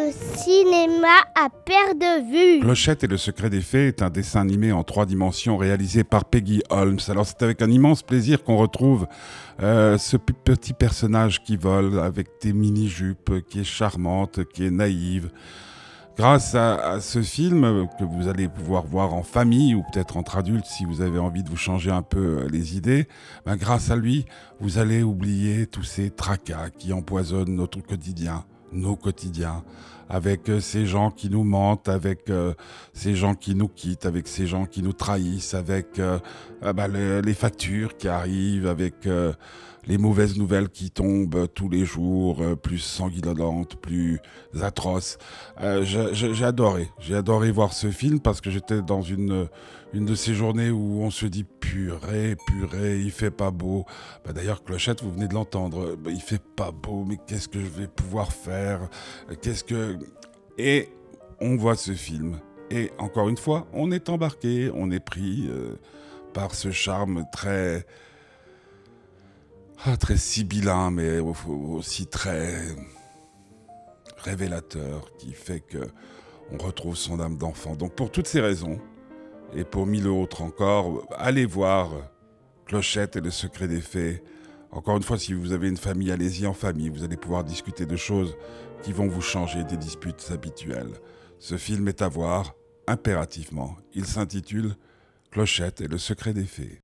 au cinéma à perte de vue. Clochette et le secret des fées est un dessin animé en trois dimensions réalisé par Peggy Holmes. Alors c'est avec un immense plaisir qu'on retrouve euh, ce petit personnage qui vole avec des mini-jupes, qui est charmante, qui est naïve. Grâce à, ce film que vous allez pouvoir voir en famille ou peut-être entre adultes si vous avez envie de vous changer un peu euh, les idées, ben grâce à lui, vous allez oublier tous ces tracas qui empoisonnent notre quotidien nos quotidiens, avec euh, ces gens qui nous mentent, avec euh, ces gens qui nous quittent, avec ces gens qui nous trahissent, avec euh, ah bah, les, factures qui arrivent, avec les mauvaises nouvelles qui tombent tous les jours, plus sanguinolentes, plus atroces. j'ai adoré, j'ai adoré voir ce film parce que j'étais dans une une de ces journées où on se dit purée, purée, il fait pas beau. Bah, D'ailleurs, Clochette, vous venez de l'entendre, bah, il fait pas beau, mais qu'est-ce que je vais pouvoir faire? Qu'est-ce que. Et on voit ce film. Et encore une fois, on est embarqué, on est pris euh, par ce charme très. Ah, très sibyllin, mais aussi très révélateur, qui fait que on retrouve son âme d'enfant. Donc pour toutes ces raisons, et pour mille autres encore, allez voir Clochette et le secret des fées. Encore une fois, si vous avez une famille, allez-y en famille. Vous allez pouvoir discuter de choses qui vont vous changer des disputes habituelles. Ce film est à voir impérativement. Il s'intitule Clochette et le secret des fées.